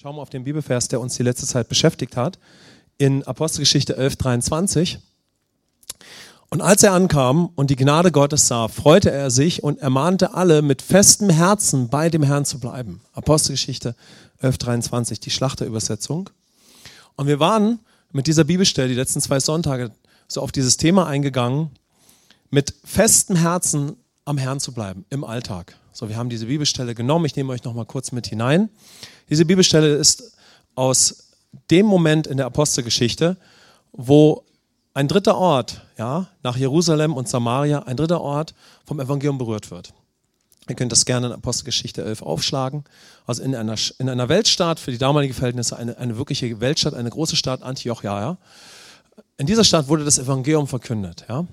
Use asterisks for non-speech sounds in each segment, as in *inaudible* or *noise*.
Schauen wir auf den Bibelvers, der uns die letzte Zeit beschäftigt hat, in Apostelgeschichte 11, 23. Und als er ankam und die Gnade Gottes sah, freute er sich und ermahnte alle, mit festem Herzen bei dem Herrn zu bleiben. Apostelgeschichte 11, 23, die Schlachterübersetzung. Und wir waren mit dieser Bibelstelle die letzten zwei Sonntage so auf dieses Thema eingegangen, mit festem Herzen am Herrn zu bleiben im Alltag. So, wir haben diese Bibelstelle genommen. Ich nehme euch noch mal kurz mit hinein. Diese Bibelstelle ist aus dem Moment in der Apostelgeschichte, wo ein dritter Ort, ja, nach Jerusalem und Samaria, ein dritter Ort vom Evangelium berührt wird. Ihr könnt das gerne in Apostelgeschichte 11 aufschlagen. Also in einer, in einer Weltstadt, für die damalige Verhältnisse eine, eine wirkliche Weltstadt, eine große Stadt, Antiochia. Ja. In dieser Stadt wurde das Evangelium verkündet. Ja.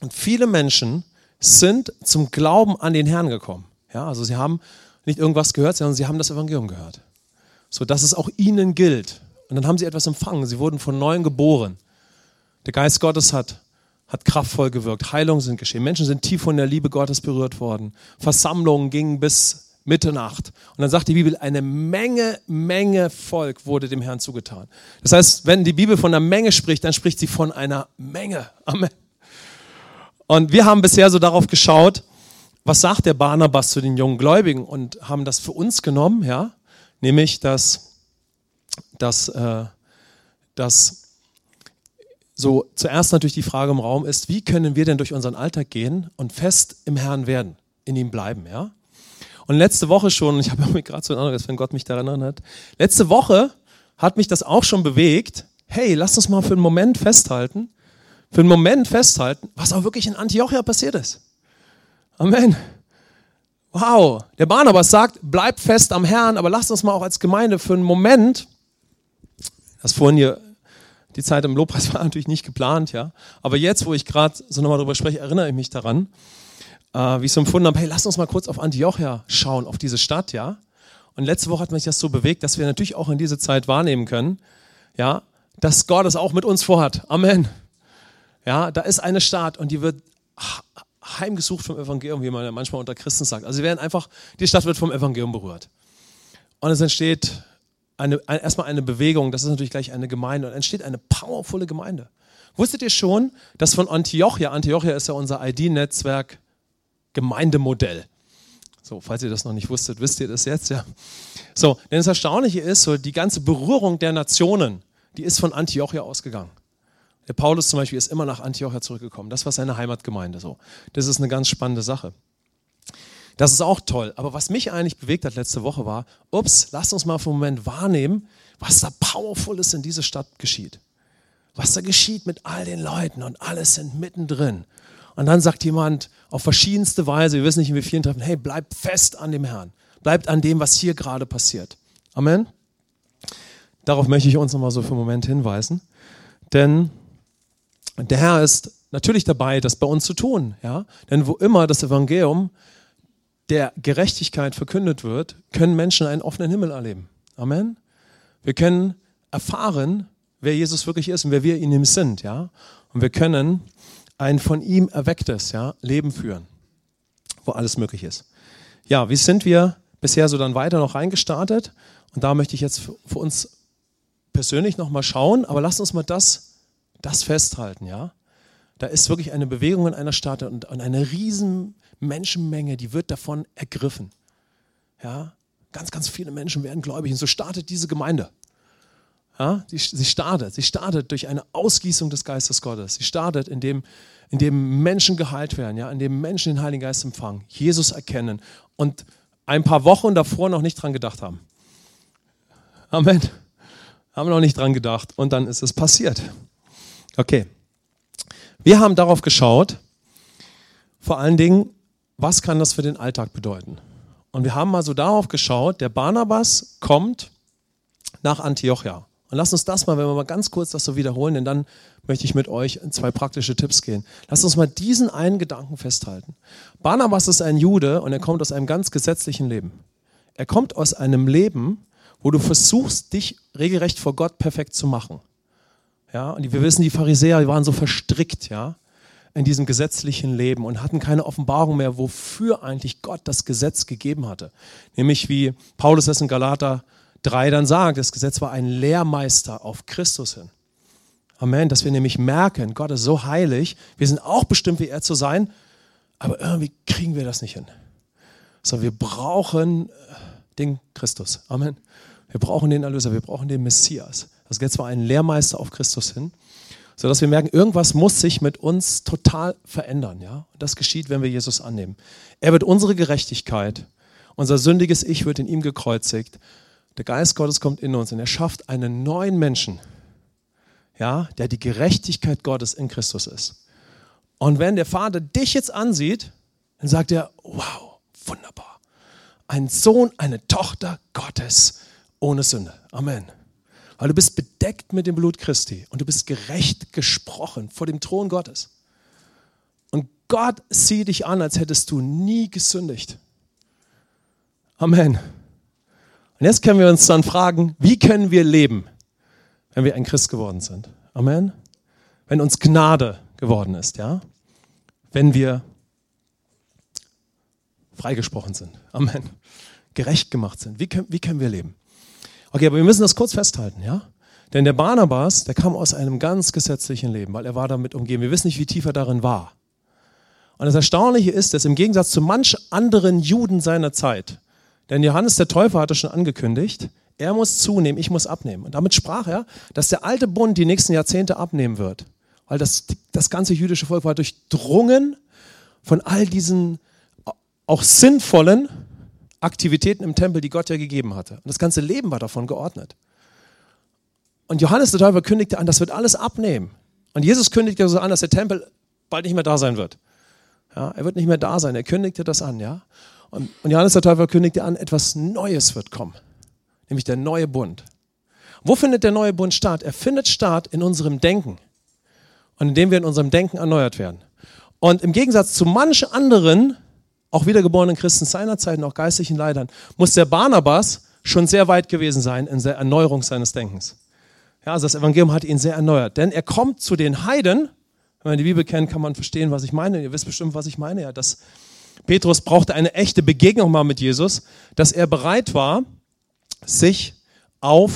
Und viele Menschen sind zum Glauben an den Herrn gekommen. Ja, also sie haben nicht irgendwas gehört, sondern sie haben das Evangelium gehört. So dass es auch ihnen gilt. Und dann haben sie etwas empfangen. Sie wurden von neuem geboren. Der Geist Gottes hat, hat kraftvoll gewirkt. Heilungen sind geschehen. Menschen sind tief von der Liebe Gottes berührt worden. Versammlungen gingen bis Mitternacht. Und dann sagt die Bibel, eine Menge, Menge Volk wurde dem Herrn zugetan. Das heißt, wenn die Bibel von einer Menge spricht, dann spricht sie von einer Menge. Amen. Und wir haben bisher so darauf geschaut, was sagt der Barnabas zu den jungen Gläubigen und haben das für uns genommen, ja, nämlich dass, dass, äh, dass so zuerst natürlich die Frage im Raum ist, wie können wir denn durch unseren Alltag gehen und fest im Herrn werden, in ihm bleiben, ja? Und letzte Woche schon, ich *laughs* habe mir gerade so einen Eindruck, wenn Gott mich daran erinnert, letzte Woche hat mich das auch schon bewegt. Hey, lass uns mal für einen Moment festhalten, für einen Moment festhalten, was auch wirklich in Antiochia passiert ist. Amen. Wow, der Barnabas sagt, bleibt fest am Herrn, aber lasst uns mal auch als Gemeinde für einen Moment, das vorhin hier, die Zeit im Lobpreis *laughs* war natürlich nicht geplant, ja, aber jetzt, wo ich gerade so nochmal drüber spreche, erinnere ich mich daran, äh, wie ich so empfunden habe, hey, lasst uns mal kurz auf Antiochia schauen, auf diese Stadt, ja. Und letzte Woche hat mich das so bewegt, dass wir natürlich auch in diese Zeit wahrnehmen können, ja, dass Gott es auch mit uns vorhat. Amen. Ja, da ist eine Stadt und die wird heimgesucht vom Evangelium, wie man ja manchmal unter Christen sagt. Also sie werden einfach, die Stadt wird vom Evangelium berührt. Und es entsteht eine, ein, erstmal eine Bewegung, das ist natürlich gleich eine Gemeinde, und entsteht eine powervolle Gemeinde. Wusstet ihr schon, dass von Antiochia, Antiochia ist ja unser ID-Netzwerk Gemeindemodell. So, falls ihr das noch nicht wusstet, wisst ihr das jetzt, ja. So, denn das Erstaunliche ist, so die ganze Berührung der Nationen, die ist von Antiochia ausgegangen. Der Paulus zum Beispiel ist immer nach Antiochia zurückgekommen. Das war seine Heimatgemeinde so. Das ist eine ganz spannende Sache. Das ist auch toll. Aber was mich eigentlich bewegt hat letzte Woche war, ups, lasst uns mal für einen Moment wahrnehmen, was da Powervolles in dieser Stadt geschieht. Was da geschieht mit all den Leuten und alles sind mittendrin. Und dann sagt jemand auf verschiedenste Weise, wir wissen nicht in wie vielen Treffen, hey, bleibt fest an dem Herrn. Bleibt an dem, was hier gerade passiert. Amen. Darauf möchte ich uns nochmal so für einen Moment hinweisen. Denn der Herr ist natürlich dabei, das bei uns zu tun. Ja? Denn wo immer das Evangelium der Gerechtigkeit verkündet wird, können Menschen einen offenen Himmel erleben. Amen. Wir können erfahren, wer Jesus wirklich ist und wer wir in ihm sind. Ja? Und wir können ein von ihm erwecktes ja, Leben führen, wo alles möglich ist. Ja, wie sind wir bisher so dann weiter noch reingestartet? Und da möchte ich jetzt für uns persönlich nochmal schauen, aber lasst uns mal das das festhalten, ja. Da ist wirklich eine Bewegung in einer Stadt und, eine riesen Menschenmenge, die wird davon ergriffen. Ja, ganz, ganz viele Menschen werden gläubig und so startet diese Gemeinde. Ja, sie, sie startet, sie startet durch eine Ausgießung des Geistes Gottes. Sie startet, indem, indem Menschen geheilt werden, ja, indem Menschen den Heiligen Geist empfangen, Jesus erkennen und ein paar Wochen davor noch nicht dran gedacht haben. Amen. Haben noch nicht dran gedacht und dann ist es passiert. Okay. Wir haben darauf geschaut, vor allen Dingen, was kann das für den Alltag bedeuten? Und wir haben mal so darauf geschaut, der Barnabas kommt nach Antiochia. Und lass uns das mal, wenn wir mal ganz kurz das so wiederholen, denn dann möchte ich mit euch in zwei praktische Tipps gehen. Lass uns mal diesen einen Gedanken festhalten. Barnabas ist ein Jude und er kommt aus einem ganz gesetzlichen Leben. Er kommt aus einem Leben, wo du versuchst, dich regelrecht vor Gott perfekt zu machen. Ja, und wir wissen, die Pharisäer die waren so verstrickt, ja, in diesem gesetzlichen Leben und hatten keine Offenbarung mehr, wofür eigentlich Gott das Gesetz gegeben hatte. Nämlich wie Paulus es in Galater 3 dann sagt, das Gesetz war ein Lehrmeister auf Christus hin. Amen, dass wir nämlich merken, Gott ist so heilig, wir sind auch bestimmt, wie er zu sein, aber irgendwie kriegen wir das nicht hin. So, wir brauchen den Christus. Amen. Wir brauchen den Erlöser, wir brauchen den Messias. Das Gesetz war ein Lehrmeister auf Christus hin, sodass wir merken, irgendwas muss sich mit uns total verändern. Ja? Und das geschieht, wenn wir Jesus annehmen. Er wird unsere Gerechtigkeit, unser sündiges Ich wird in ihm gekreuzigt. Der Geist Gottes kommt in uns und er schafft einen neuen Menschen, ja, der die Gerechtigkeit Gottes in Christus ist. Und wenn der Vater dich jetzt ansieht, dann sagt er, wow, wunderbar. Ein Sohn, eine Tochter Gottes ohne Sünde. Amen. Weil du bist bedeckt mit dem Blut Christi und du bist gerecht gesprochen vor dem Thron Gottes. Und Gott sieht dich an, als hättest du nie gesündigt. Amen. Und jetzt können wir uns dann fragen, wie können wir leben, wenn wir ein Christ geworden sind? Amen. Wenn uns Gnade geworden ist, ja? Wenn wir freigesprochen sind. Amen. Gerecht gemacht sind. Wie können, wie können wir leben? Okay, aber wir müssen das kurz festhalten, ja? Denn der Barnabas, der kam aus einem ganz gesetzlichen Leben, weil er war damit umgeben. Wir wissen nicht, wie tief er darin war. Und das Erstaunliche ist, dass im Gegensatz zu manch anderen Juden seiner Zeit, denn Johannes der Täufer hatte schon angekündigt, er muss zunehmen, ich muss abnehmen. Und damit sprach er, dass der alte Bund die nächsten Jahrzehnte abnehmen wird. Weil das, das ganze jüdische Volk war durchdrungen von all diesen auch sinnvollen Aktivitäten im Tempel, die Gott ja gegeben hatte. Und das ganze Leben war davon geordnet. Und Johannes der Täufer kündigte an, das wird alles abnehmen. Und Jesus kündigte so an, dass der Tempel bald nicht mehr da sein wird. Ja, er wird nicht mehr da sein. Er kündigte das an, ja. Und, und Johannes der Täufer kündigte an, etwas Neues wird kommen. Nämlich der neue Bund. Wo findet der neue Bund statt? Er findet statt in unserem Denken. Und indem wir in unserem Denken erneuert werden. Und im Gegensatz zu manchen anderen auch wiedergeborenen Christen seiner Zeit und auch geistlichen Leitern, muss der Barnabas schon sehr weit gewesen sein in der Erneuerung seines Denkens. Ja, also das Evangelium hat ihn sehr erneuert. Denn er kommt zu den Heiden. Wenn man die Bibel kennt, kann man verstehen, was ich meine. Ihr wisst bestimmt, was ich meine. Ja, dass Petrus brauchte eine echte Begegnung mal mit Jesus, dass er bereit war, sich auf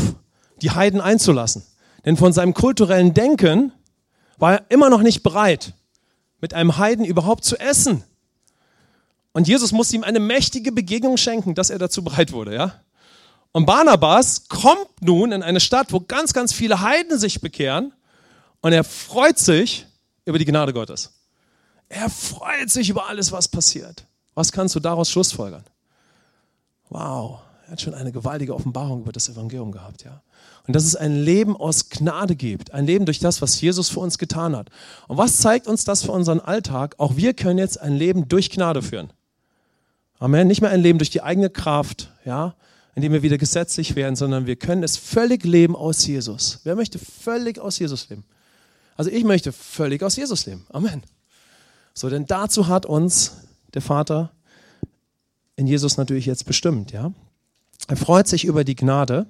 die Heiden einzulassen. Denn von seinem kulturellen Denken war er immer noch nicht bereit, mit einem Heiden überhaupt zu essen. Und Jesus musste ihm eine mächtige Begegnung schenken, dass er dazu bereit wurde, ja? Und Barnabas kommt nun in eine Stadt, wo ganz, ganz viele Heiden sich bekehren und er freut sich über die Gnade Gottes. Er freut sich über alles, was passiert. Was kannst du daraus schlussfolgern? Wow, er hat schon eine gewaltige Offenbarung über das Evangelium gehabt, ja. Und dass es ein Leben aus Gnade gibt, ein Leben durch das, was Jesus für uns getan hat. Und was zeigt uns das für unseren Alltag? Auch wir können jetzt ein Leben durch Gnade führen. Amen. Nicht mehr ein Leben durch die eigene Kraft, ja, indem wir wieder gesetzlich werden, sondern wir können es völlig leben aus Jesus. Wer möchte völlig aus Jesus leben? Also ich möchte völlig aus Jesus leben. Amen. So, denn dazu hat uns der Vater in Jesus natürlich jetzt bestimmt, ja. Er freut sich über die Gnade.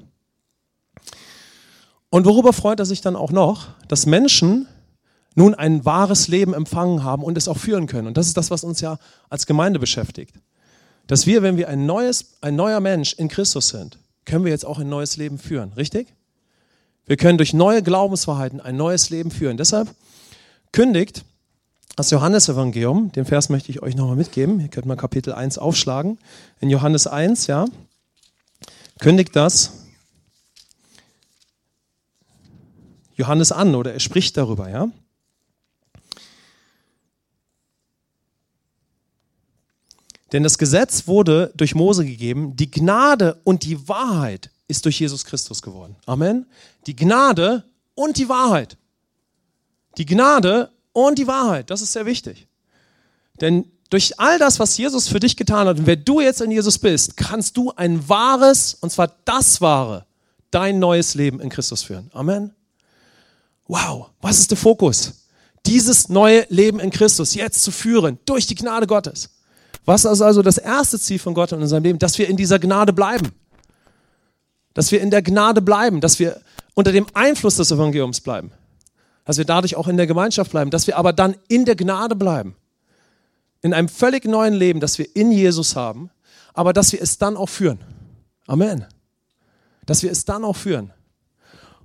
Und worüber freut er sich dann auch noch? Dass Menschen nun ein wahres Leben empfangen haben und es auch führen können. Und das ist das, was uns ja als Gemeinde beschäftigt dass wir, wenn wir ein, neues, ein neuer Mensch in Christus sind, können wir jetzt auch ein neues Leben führen, richtig? Wir können durch neue Glaubenswahrheiten ein neues Leben führen. Deshalb kündigt das Johannesevangelium, den Vers möchte ich euch nochmal mitgeben, ihr könnt mal Kapitel 1 aufschlagen, in Johannes 1, ja, kündigt das Johannes an oder er spricht darüber, ja. Denn das Gesetz wurde durch Mose gegeben, die Gnade und die Wahrheit ist durch Jesus Christus geworden. Amen. Die Gnade und die Wahrheit. Die Gnade und die Wahrheit, das ist sehr wichtig. Denn durch all das, was Jesus für dich getan hat und wer du jetzt in Jesus bist, kannst du ein wahres, und zwar das wahre, dein neues Leben in Christus führen. Amen. Wow, was ist der Fokus? Dieses neue Leben in Christus jetzt zu führen, durch die Gnade Gottes. Was ist also das erste Ziel von Gott in unserem Leben? Dass wir in dieser Gnade bleiben. Dass wir in der Gnade bleiben, dass wir unter dem Einfluss des Evangeliums bleiben. Dass wir dadurch auch in der Gemeinschaft bleiben, dass wir aber dann in der Gnade bleiben. In einem völlig neuen Leben, das wir in Jesus haben, aber dass wir es dann auch führen. Amen. dass wir es dann auch führen.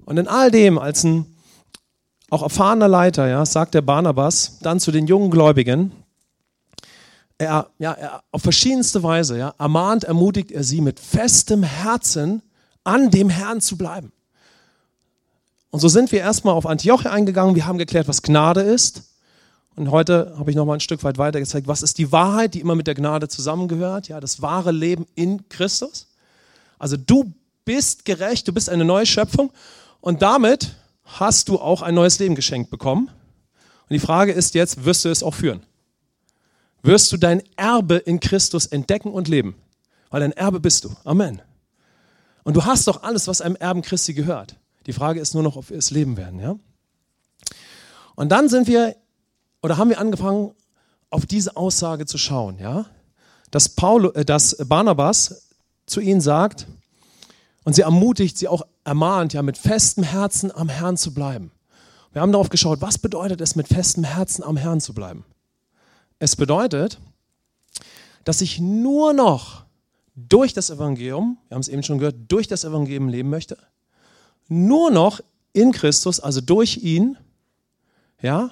Und in all dem, als ein auch erfahrener Leiter, ja, sagt der Barnabas dann zu den jungen Gläubigen, er, ja, er, auf verschiedenste Weise ja, ermahnt, ermutigt er sie mit festem Herzen an dem Herrn zu bleiben. Und so sind wir erstmal auf Antioche eingegangen, wir haben geklärt, was Gnade ist. Und heute habe ich noch mal ein Stück weit weiter gezeigt, was ist die Wahrheit, die immer mit der Gnade zusammengehört, ja, das wahre Leben in Christus. Also du bist gerecht, du bist eine neue Schöpfung und damit hast du auch ein neues Leben geschenkt bekommen. Und die Frage ist jetzt, wirst du es auch führen? Wirst du dein Erbe in Christus entdecken und leben? Weil ein Erbe bist du. Amen. Und du hast doch alles, was einem Erben Christi gehört. Die Frage ist nur noch, ob wir es leben werden, ja? Und dann sind wir, oder haben wir angefangen, auf diese Aussage zu schauen, ja? Dass, Paul, äh, dass Barnabas zu ihnen sagt, und sie ermutigt, sie auch ermahnt, ja, mit festem Herzen am Herrn zu bleiben. Wir haben darauf geschaut, was bedeutet es, mit festem Herzen am Herrn zu bleiben? Es bedeutet, dass ich nur noch durch das Evangelium, wir haben es eben schon gehört, durch das Evangelium leben möchte, nur noch in Christus, also durch ihn, ja,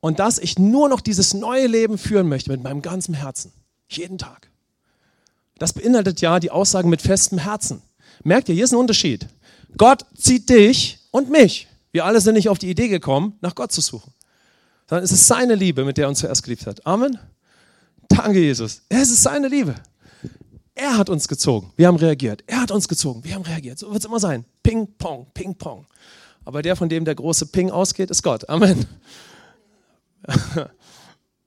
und dass ich nur noch dieses neue Leben führen möchte mit meinem ganzen Herzen, jeden Tag. Das beinhaltet ja die Aussagen mit festem Herzen. Merkt ihr, hier ist ein Unterschied. Gott zieht dich und mich. Wir alle sind nicht auf die Idee gekommen, nach Gott zu suchen. Sondern es ist seine Liebe, mit der er uns zuerst geliebt hat. Amen. Danke, Jesus. Es ist seine Liebe. Er hat uns gezogen. Wir haben reagiert. Er hat uns gezogen. Wir haben reagiert. So wird es immer sein. Ping, pong, ping, pong. Aber der, von dem der große Ping ausgeht, ist Gott. Amen. *laughs*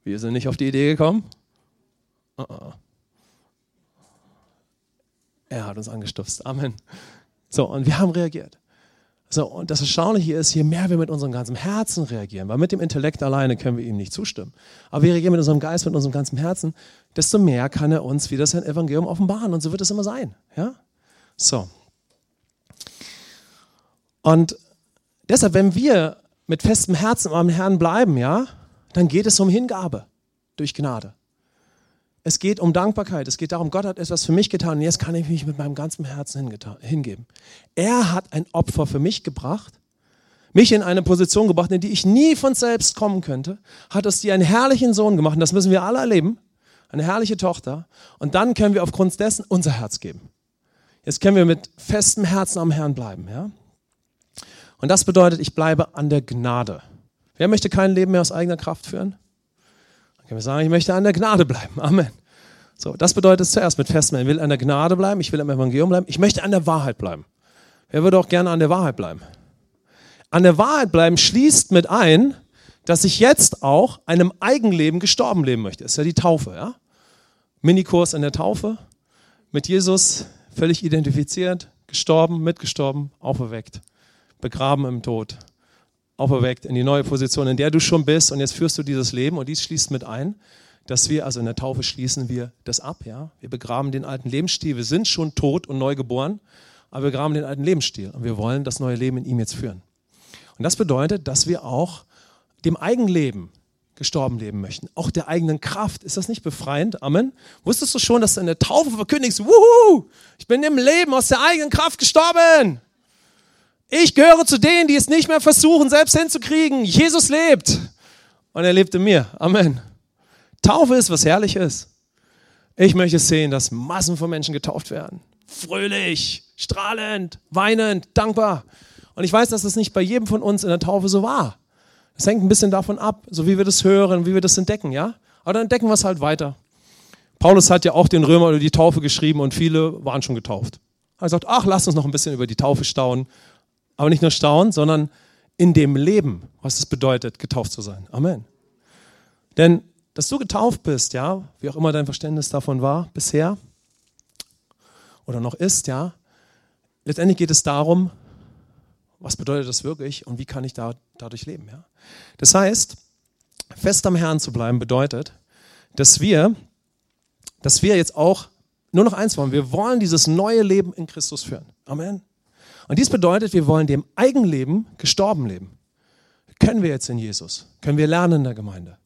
Wir sind nicht auf die Idee gekommen. Uh -uh. Er hat uns angestupst. Amen. So, und wir haben reagiert. So, und das Erstaunliche ist, je mehr wir mit unserem ganzen Herzen reagieren, weil mit dem Intellekt alleine können wir ihm nicht zustimmen, aber wir reagieren mit unserem Geist, mit unserem ganzen Herzen, desto mehr kann er uns wieder sein Evangelium offenbaren. Und so wird es immer sein. Ja? So. Und deshalb, wenn wir mit festem Herzen am Herrn bleiben, ja, dann geht es um Hingabe durch Gnade. Es geht um Dankbarkeit. Es geht darum, Gott hat etwas für mich getan und jetzt kann ich mich mit meinem ganzen Herzen hingeben. Er hat ein Opfer für mich gebracht, mich in eine Position gebracht, in die ich nie von selbst kommen könnte, hat aus dir einen herrlichen Sohn gemacht und das müssen wir alle erleben, eine herrliche Tochter und dann können wir aufgrund dessen unser Herz geben. Jetzt können wir mit festem Herzen am Herrn bleiben. Ja? Und das bedeutet, ich bleibe an der Gnade. Wer möchte kein Leben mehr aus eigener Kraft führen? Können wir sagen, ich möchte an der Gnade bleiben. Amen. So, das bedeutet zuerst mit festem, ich will an der Gnade bleiben, ich will am Evangelium bleiben, ich möchte an der Wahrheit bleiben. Wer würde auch gerne an der Wahrheit bleiben? An der Wahrheit bleiben schließt mit ein, dass ich jetzt auch einem Eigenleben gestorben leben möchte. Das ist ja die Taufe, ja? Minikurs in der Taufe, mit Jesus völlig identifiziert, gestorben, mitgestorben, auferweckt, begraben im Tod auferweckt in die neue Position, in der du schon bist und jetzt führst du dieses Leben und dies schließt mit ein, dass wir, also in der Taufe schließen wir das ab, ja. Wir begraben den alten Lebensstil, wir sind schon tot und neu geboren, aber wir begraben den alten Lebensstil und wir wollen das neue Leben in ihm jetzt führen. Und das bedeutet, dass wir auch dem Eigenleben gestorben leben möchten, auch der eigenen Kraft. Ist das nicht befreiend? Amen. Wusstest du schon, dass du in der Taufe verkündigst, wuhu, ich bin im Leben aus der eigenen Kraft gestorben. Ich gehöre zu denen, die es nicht mehr versuchen, selbst hinzukriegen. Jesus lebt. Und er lebt in mir. Amen. Taufe ist was Herrliches. Ich möchte sehen, dass Massen von Menschen getauft werden. Fröhlich, strahlend, weinend, dankbar. Und ich weiß, dass das nicht bei jedem von uns in der Taufe so war. Es hängt ein bisschen davon ab, so wie wir das hören, wie wir das entdecken, ja? Aber dann entdecken wir es halt weiter. Paulus hat ja auch den Römer über die Taufe geschrieben und viele waren schon getauft. Er sagt, ach, lass uns noch ein bisschen über die Taufe staunen aber nicht nur staunen, sondern in dem Leben, was es bedeutet, getauft zu sein. Amen. Denn, dass du getauft bist, ja, wie auch immer dein Verständnis davon war bisher oder noch ist, ja, letztendlich geht es darum, was bedeutet das wirklich und wie kann ich da, dadurch leben, ja. Das heißt, fest am Herrn zu bleiben bedeutet, dass wir, dass wir jetzt auch nur noch eins wollen. Wir wollen dieses neue Leben in Christus führen. Amen. Und dies bedeutet, wir wollen dem Eigenleben gestorben leben. Können wir jetzt in Jesus? Können wir lernen in der Gemeinde?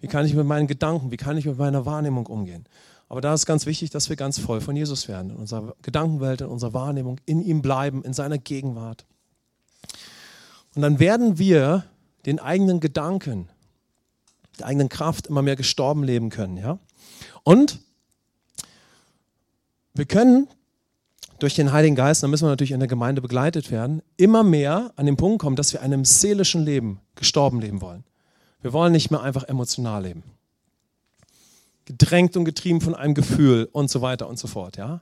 Wie kann ich mit meinen Gedanken, wie kann ich mit meiner Wahrnehmung umgehen? Aber da ist ganz wichtig, dass wir ganz voll von Jesus werden, in unserer Gedankenwelt, in unserer Wahrnehmung, in ihm bleiben, in seiner Gegenwart. Und dann werden wir den eigenen Gedanken, der eigenen Kraft immer mehr gestorben leben können. Ja? Und wir können durch den Heiligen Geist, da müssen wir natürlich in der Gemeinde begleitet werden, immer mehr an den Punkt kommen, dass wir einem seelischen Leben, gestorben leben wollen. Wir wollen nicht mehr einfach emotional leben. Gedrängt und getrieben von einem Gefühl und so weiter und so fort, ja?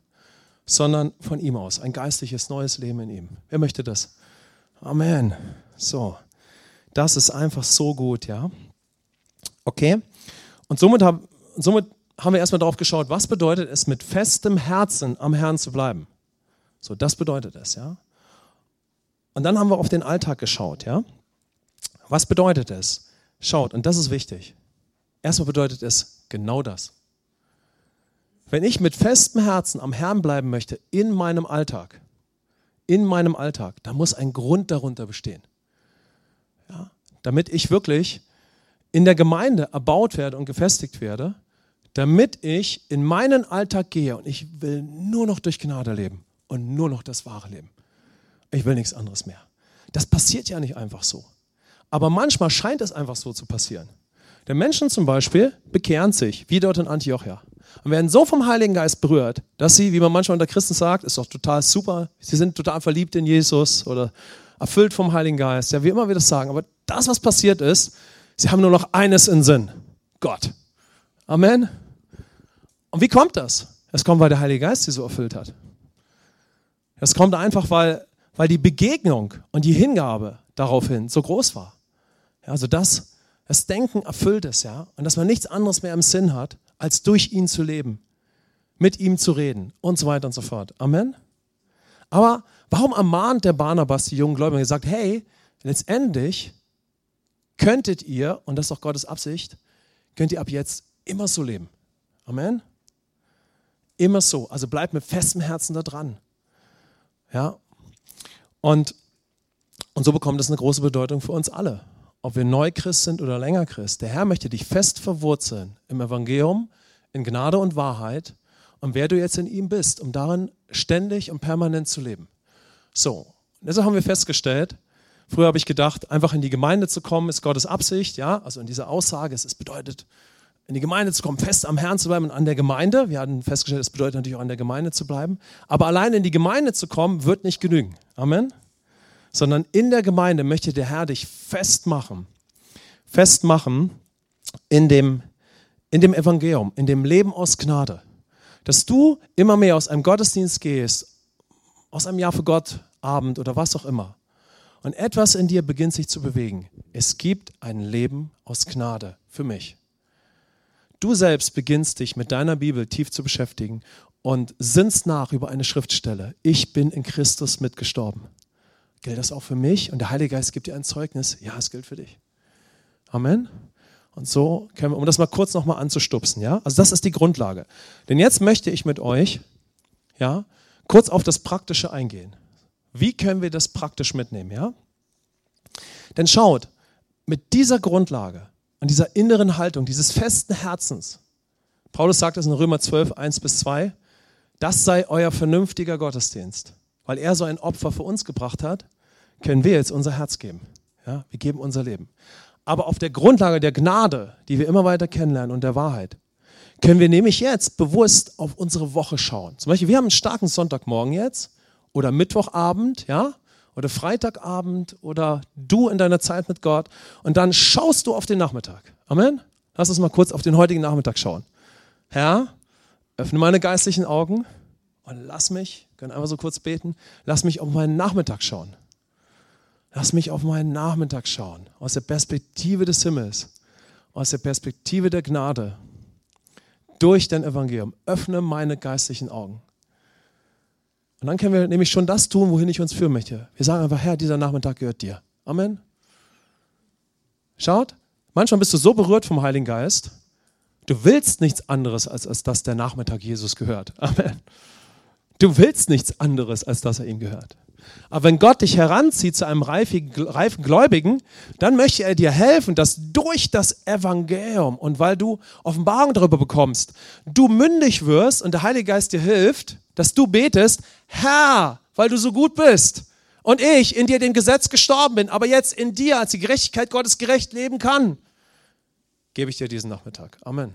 Sondern von ihm aus, ein geistliches neues Leben in ihm. Wer möchte das? Amen. So. Das ist einfach so gut, ja? Okay? Und somit, hab, somit haben wir erstmal darauf geschaut, was bedeutet es, mit festem Herzen am Herrn zu bleiben. So, das bedeutet es, ja. Und dann haben wir auf den Alltag geschaut, ja. Was bedeutet es? Schaut, und das ist wichtig. Erstmal bedeutet es genau das. Wenn ich mit festem Herzen am Herrn bleiben möchte in meinem Alltag, in meinem Alltag, da muss ein Grund darunter bestehen. Ja, damit ich wirklich in der Gemeinde erbaut werde und gefestigt werde, damit ich in meinen Alltag gehe und ich will nur noch durch Gnade leben und nur noch das wahre Leben. Ich will nichts anderes mehr. Das passiert ja nicht einfach so. Aber manchmal scheint es einfach so zu passieren. Denn Menschen zum Beispiel bekehren sich, wie dort in Antiochia, und werden so vom Heiligen Geist berührt, dass sie, wie man manchmal unter Christen sagt, ist doch total super, sie sind total verliebt in Jesus oder erfüllt vom Heiligen Geist, ja, wie immer wir das sagen. Aber das, was passiert ist, sie haben nur noch eines in Sinn: Gott. Amen. Und wie kommt das? Es kommt, weil der Heilige Geist sie so erfüllt hat. Das kommt einfach, weil, weil die Begegnung und die Hingabe daraufhin so groß war. Ja, also das, das Denken erfüllt es, ja, und dass man nichts anderes mehr im Sinn hat, als durch ihn zu leben, mit ihm zu reden und so weiter und so fort. Amen. Aber warum ermahnt der Barnabas die jungen Gläubigen und sagt, hey, letztendlich könntet ihr, und das ist auch Gottes Absicht, könnt ihr ab jetzt immer so leben. Amen. Immer so. Also bleibt mit festem Herzen da dran. Ja? Und, und so bekommt es eine große Bedeutung für uns alle. Ob wir Neuchrist sind oder länger Christ. Der Herr möchte dich fest verwurzeln im Evangelium, in Gnade und Wahrheit und wer du jetzt in ihm bist, um darin ständig und permanent zu leben. So, deshalb haben wir festgestellt, früher habe ich gedacht, einfach in die Gemeinde zu kommen, ist Gottes Absicht, ja, also in dieser Aussage, es bedeutet, in die Gemeinde zu kommen, fest am Herrn zu bleiben und an der Gemeinde. Wir hatten festgestellt, es bedeutet natürlich auch an der Gemeinde zu bleiben. Aber allein in die Gemeinde zu kommen, wird nicht genügen. Amen. Sondern in der Gemeinde möchte der Herr dich festmachen. Festmachen in dem, in dem Evangelium, in dem Leben aus Gnade. Dass du immer mehr aus einem Gottesdienst gehst, aus einem Jahr für Gott Abend oder was auch immer. Und etwas in dir beginnt sich zu bewegen. Es gibt ein Leben aus Gnade für mich. Du selbst beginnst dich mit deiner Bibel tief zu beschäftigen und sinnst nach über eine Schriftstelle. Ich bin in Christus mitgestorben. Gilt das auch für mich? Und der Heilige Geist gibt dir ein Zeugnis. Ja, es gilt für dich. Amen. Und so können wir, um das mal kurz nochmal anzustupsen, ja? Also das ist die Grundlage. Denn jetzt möchte ich mit euch, ja, kurz auf das Praktische eingehen. Wie können wir das praktisch mitnehmen, ja? Denn schaut, mit dieser Grundlage an dieser inneren Haltung, dieses festen Herzens. Paulus sagt es in Römer 12, 1 bis 2, das sei euer vernünftiger Gottesdienst. Weil er so ein Opfer für uns gebracht hat, können wir jetzt unser Herz geben. Ja, wir geben unser Leben. Aber auf der Grundlage der Gnade, die wir immer weiter kennenlernen und der Wahrheit, können wir nämlich jetzt bewusst auf unsere Woche schauen. Zum Beispiel, wir haben einen starken Sonntagmorgen jetzt oder Mittwochabend, ja, oder Freitagabend oder du in deiner Zeit mit Gott und dann schaust du auf den Nachmittag. Amen. Lass uns mal kurz auf den heutigen Nachmittag schauen. Herr, öffne meine geistlichen Augen und lass mich, können einfach so kurz beten, lass mich auf meinen Nachmittag schauen. Lass mich auf meinen Nachmittag schauen, aus der Perspektive des Himmels, aus der Perspektive der Gnade, durch dein Evangelium. Öffne meine geistlichen Augen. Und dann können wir nämlich schon das tun, wohin ich uns führen möchte. Wir sagen einfach, Herr, dieser Nachmittag gehört dir. Amen. Schaut, manchmal bist du so berührt vom Heiligen Geist, du willst nichts anderes, als, als dass der Nachmittag Jesus gehört. *laughs* Amen. Du willst nichts anderes, als dass er ihm gehört. Aber wenn Gott dich heranzieht zu einem reifen, Gläubigen, dann möchte er dir helfen, dass durch das Evangelium und weil du Offenbarung darüber bekommst, du mündig wirst und der Heilige Geist dir hilft, dass du betest, Herr, weil du so gut bist und ich in dir dem Gesetz gestorben bin, aber jetzt in dir als die Gerechtigkeit Gottes gerecht leben kann, gebe ich dir diesen Nachmittag. Amen.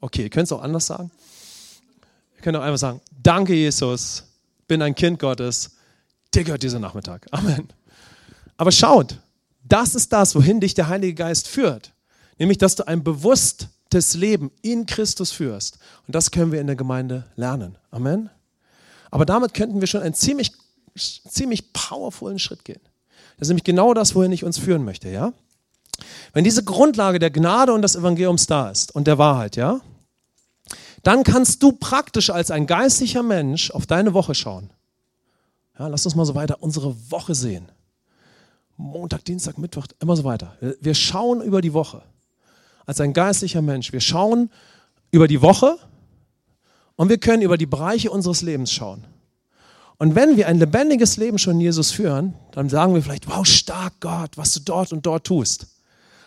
Okay, ihr könnt es auch anders sagen. Ihr könnt auch einfach sagen, danke Jesus, bin ein Kind Gottes dir gehört dieser Nachmittag. Amen. Aber schaut, das ist das, wohin dich der Heilige Geist führt. Nämlich, dass du ein bewusstes Leben in Christus führst. Und das können wir in der Gemeinde lernen. Amen. Aber damit könnten wir schon einen ziemlich, ziemlich powervollen Schritt gehen. Das ist nämlich genau das, wohin ich uns führen möchte, ja? Wenn diese Grundlage der Gnade und des Evangeliums da ist und der Wahrheit, ja, dann kannst du praktisch als ein geistlicher Mensch auf deine Woche schauen ja, lass uns mal so weiter unsere Woche sehen. Montag, Dienstag, Mittwoch, immer so weiter. Wir schauen über die Woche. Als ein geistlicher Mensch. Wir schauen über die Woche und wir können über die Bereiche unseres Lebens schauen. Und wenn wir ein lebendiges Leben schon Jesus führen, dann sagen wir vielleicht, wow, stark Gott, was du dort und dort tust.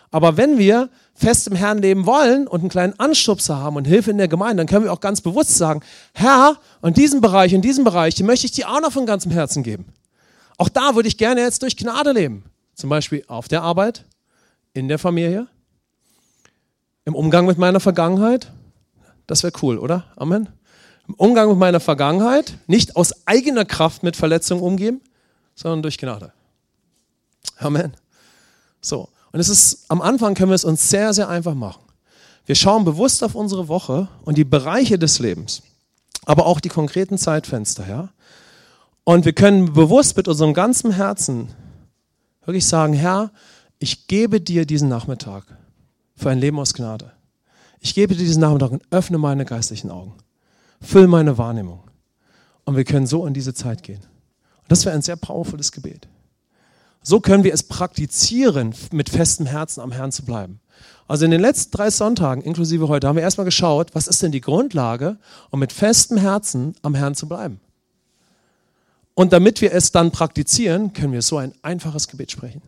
Aber wenn wir fest im Herrn leben wollen und einen kleinen Anstupser haben und Hilfe in der Gemeinde, dann können wir auch ganz bewusst sagen, Herr, und diesen Bereich und diesen Bereich, den möchte ich dir auch noch von ganzem Herzen geben. Auch da würde ich gerne jetzt durch Gnade leben. Zum Beispiel auf der Arbeit, in der Familie, im Umgang mit meiner Vergangenheit. Das wäre cool, oder? Amen. Im Umgang mit meiner Vergangenheit, nicht aus eigener Kraft mit Verletzungen umgehen, sondern durch Gnade. Amen. So. Und es ist, am Anfang können wir es uns sehr, sehr einfach machen. Wir schauen bewusst auf unsere Woche und die Bereiche des Lebens, aber auch die konkreten Zeitfenster, ja. Und wir können bewusst mit unserem ganzen Herzen wirklich sagen, Herr, ich gebe dir diesen Nachmittag für ein Leben aus Gnade. Ich gebe dir diesen Nachmittag und öffne meine geistlichen Augen. Füll meine Wahrnehmung. Und wir können so in diese Zeit gehen. Und das wäre ein sehr powervolles Gebet. So können wir es praktizieren, mit festem Herzen am Herrn zu bleiben. Also in den letzten drei Sonntagen, inklusive heute, haben wir erstmal geschaut, was ist denn die Grundlage, um mit festem Herzen am Herrn zu bleiben. Und damit wir es dann praktizieren, können wir so ein einfaches Gebet sprechen.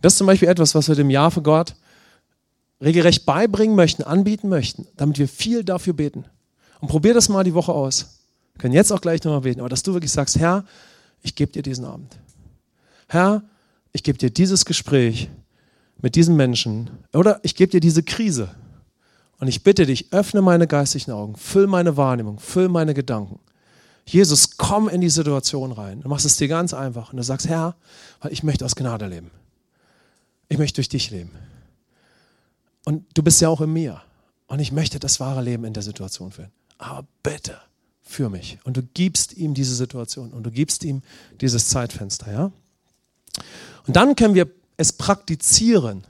Das ist zum Beispiel etwas, was wir dem Jahr für Gott regelrecht beibringen möchten, anbieten möchten, damit wir viel dafür beten. Und probier das mal die Woche aus. Wir können jetzt auch gleich nochmal beten, aber dass du wirklich sagst, Herr, ich gebe dir diesen Abend. Herr, ich gebe dir dieses Gespräch mit diesem Menschen oder ich gebe dir diese Krise und ich bitte dich, öffne meine geistigen Augen, füll meine Wahrnehmung, füll meine Gedanken. Jesus, komm in die Situation rein. Du machst es dir ganz einfach und du sagst, Herr, weil ich möchte aus Gnade leben. Ich möchte durch dich leben. Und du bist ja auch in mir. Und ich möchte das wahre Leben in der Situation führen. Aber bitte, für mich. Und du gibst ihm diese Situation und du gibst ihm dieses Zeitfenster, ja? Und dann können wir es praktizieren.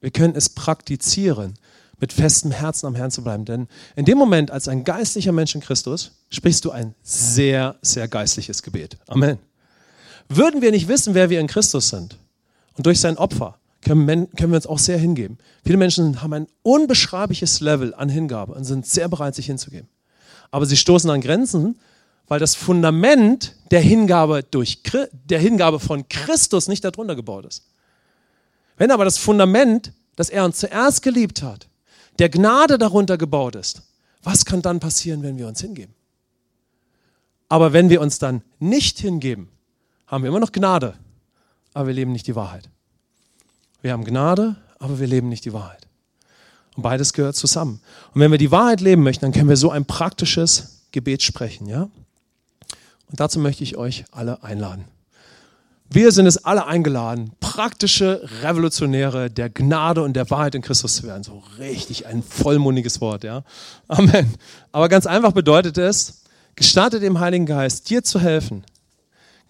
Wir können es praktizieren, mit festem Herzen am Herrn zu bleiben. Denn in dem Moment, als ein geistlicher Mensch in Christus, sprichst du ein sehr, sehr geistliches Gebet. Amen. Würden wir nicht wissen, wer wir in Christus sind und durch sein Opfer, können, können wir uns auch sehr hingeben. Viele Menschen haben ein unbeschreibliches Level an Hingabe und sind sehr bereit, sich hinzugeben. Aber sie stoßen an Grenzen, weil das Fundament der Hingabe, durch, der Hingabe von Christus nicht darunter gebaut ist. Wenn aber das Fundament, das er uns zuerst geliebt hat, der Gnade darunter gebaut ist, was kann dann passieren, wenn wir uns hingeben? Aber wenn wir uns dann nicht hingeben, haben wir immer noch Gnade, aber wir leben nicht die Wahrheit. Wir haben Gnade, aber wir leben nicht die Wahrheit. Und beides gehört zusammen. Und wenn wir die Wahrheit leben möchten, dann können wir so ein praktisches Gebet sprechen, ja? Und dazu möchte ich euch alle einladen. Wir sind es alle eingeladen, praktische Revolutionäre der Gnade und der Wahrheit in Christus zu werden. So richtig ein vollmundiges Wort, ja. Amen. Aber ganz einfach bedeutet es, gestatte dem Heiligen Geist, dir zu helfen,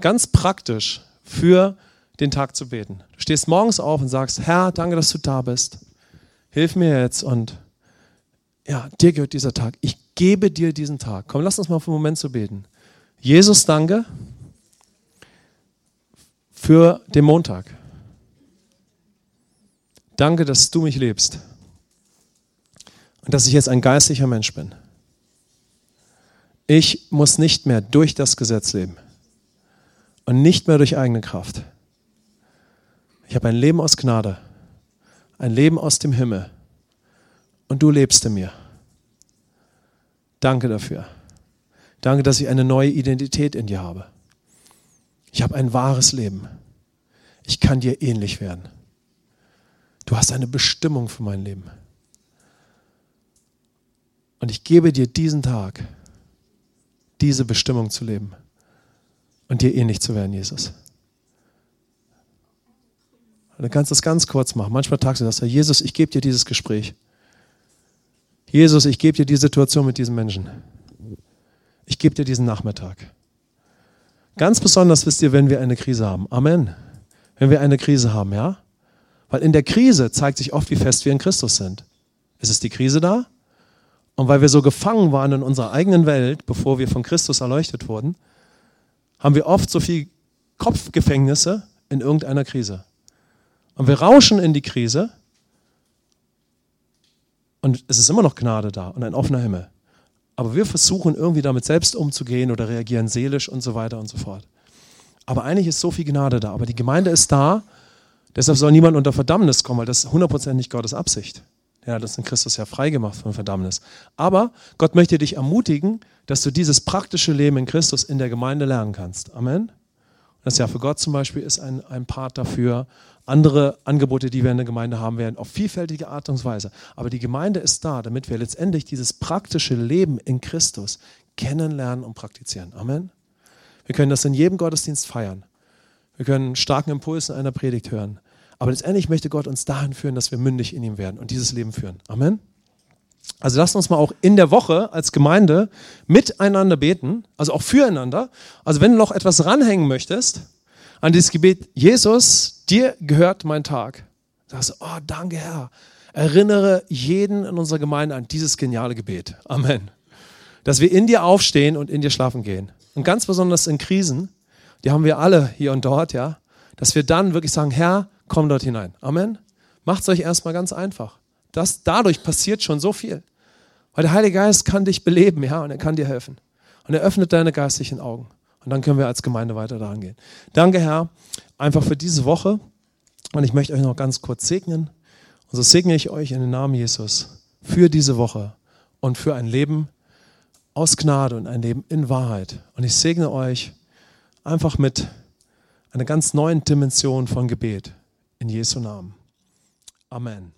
ganz praktisch für den Tag zu beten. Du stehst morgens auf und sagst, Herr, danke, dass du da bist. Hilf mir jetzt und ja, dir gehört dieser Tag. Ich gebe dir diesen Tag. Komm, lass uns mal für einen Moment zu beten. Jesus, danke für den Montag. Danke, dass du mich lebst und dass ich jetzt ein geistlicher Mensch bin. Ich muss nicht mehr durch das Gesetz leben, und nicht mehr durch eigene Kraft. Ich habe ein Leben aus Gnade, ein Leben aus dem Himmel und du lebst in mir. Danke dafür. Danke, dass ich eine neue Identität in dir habe. Ich habe ein wahres Leben. Ich kann dir ähnlich werden. Du hast eine Bestimmung für mein Leben. Und ich gebe dir diesen Tag, diese Bestimmung zu leben und dir ähnlich zu werden, Jesus. Du kannst das ganz kurz machen. Manchmal tagst du das, Jesus, ich gebe dir dieses Gespräch. Jesus, ich gebe dir die Situation mit diesem Menschen. Ich gebe dir diesen Nachmittag. Ganz besonders wisst ihr, wenn wir eine Krise haben. Amen. Wenn wir eine Krise haben, ja? Weil in der Krise zeigt sich oft, wie fest wir in Christus sind. Ist es die Krise da? Und weil wir so gefangen waren in unserer eigenen Welt, bevor wir von Christus erleuchtet wurden, haben wir oft so viel Kopfgefängnisse in irgendeiner Krise. Und wir rauschen in die Krise und es ist immer noch Gnade da und ein offener Himmel. Aber wir versuchen irgendwie damit selbst umzugehen oder reagieren seelisch und so weiter und so fort. Aber eigentlich ist so viel Gnade da. Aber die Gemeinde ist da, deshalb soll niemand unter Verdammnis kommen, weil das ist 100% nicht Gottes Absicht. Er hat uns in Christus ja freigemacht von Verdammnis. Aber Gott möchte dich ermutigen, dass du dieses praktische Leben in Christus in der Gemeinde lernen kannst. Amen. Das Jahr für Gott zum Beispiel ist ein, ein Part dafür. Andere Angebote, die wir in der Gemeinde haben werden, auf vielfältige Art und Weise. Aber die Gemeinde ist da, damit wir letztendlich dieses praktische Leben in Christus kennenlernen und praktizieren. Amen. Wir können das in jedem Gottesdienst feiern. Wir können starken Impuls in einer Predigt hören. Aber letztendlich möchte Gott uns dahin führen, dass wir mündig in ihm werden und dieses Leben führen. Amen. Also lasst uns mal auch in der Woche als Gemeinde miteinander beten, also auch füreinander. Also wenn du noch etwas ranhängen möchtest an dieses Gebet, Jesus, dir gehört mein Tag. Sagst du, oh, danke Herr. Erinnere jeden in unserer Gemeinde an dieses geniale Gebet. Amen. Dass wir in dir aufstehen und in dir schlafen gehen. Und ganz besonders in Krisen, die haben wir alle hier und dort, ja, dass wir dann wirklich sagen, Herr, komm dort hinein. Amen. Macht es euch erstmal ganz einfach. Das, dadurch passiert schon so viel. Weil der Heilige Geist kann dich beleben, ja, und er kann dir helfen. Und er öffnet deine geistlichen Augen. Und dann können wir als Gemeinde weiter daran gehen. Danke, Herr, einfach für diese Woche. Und ich möchte euch noch ganz kurz segnen. Und so segne ich euch in den Namen Jesus für diese Woche und für ein Leben aus Gnade und ein Leben in Wahrheit. Und ich segne euch einfach mit einer ganz neuen Dimension von Gebet. In Jesu Namen. Amen.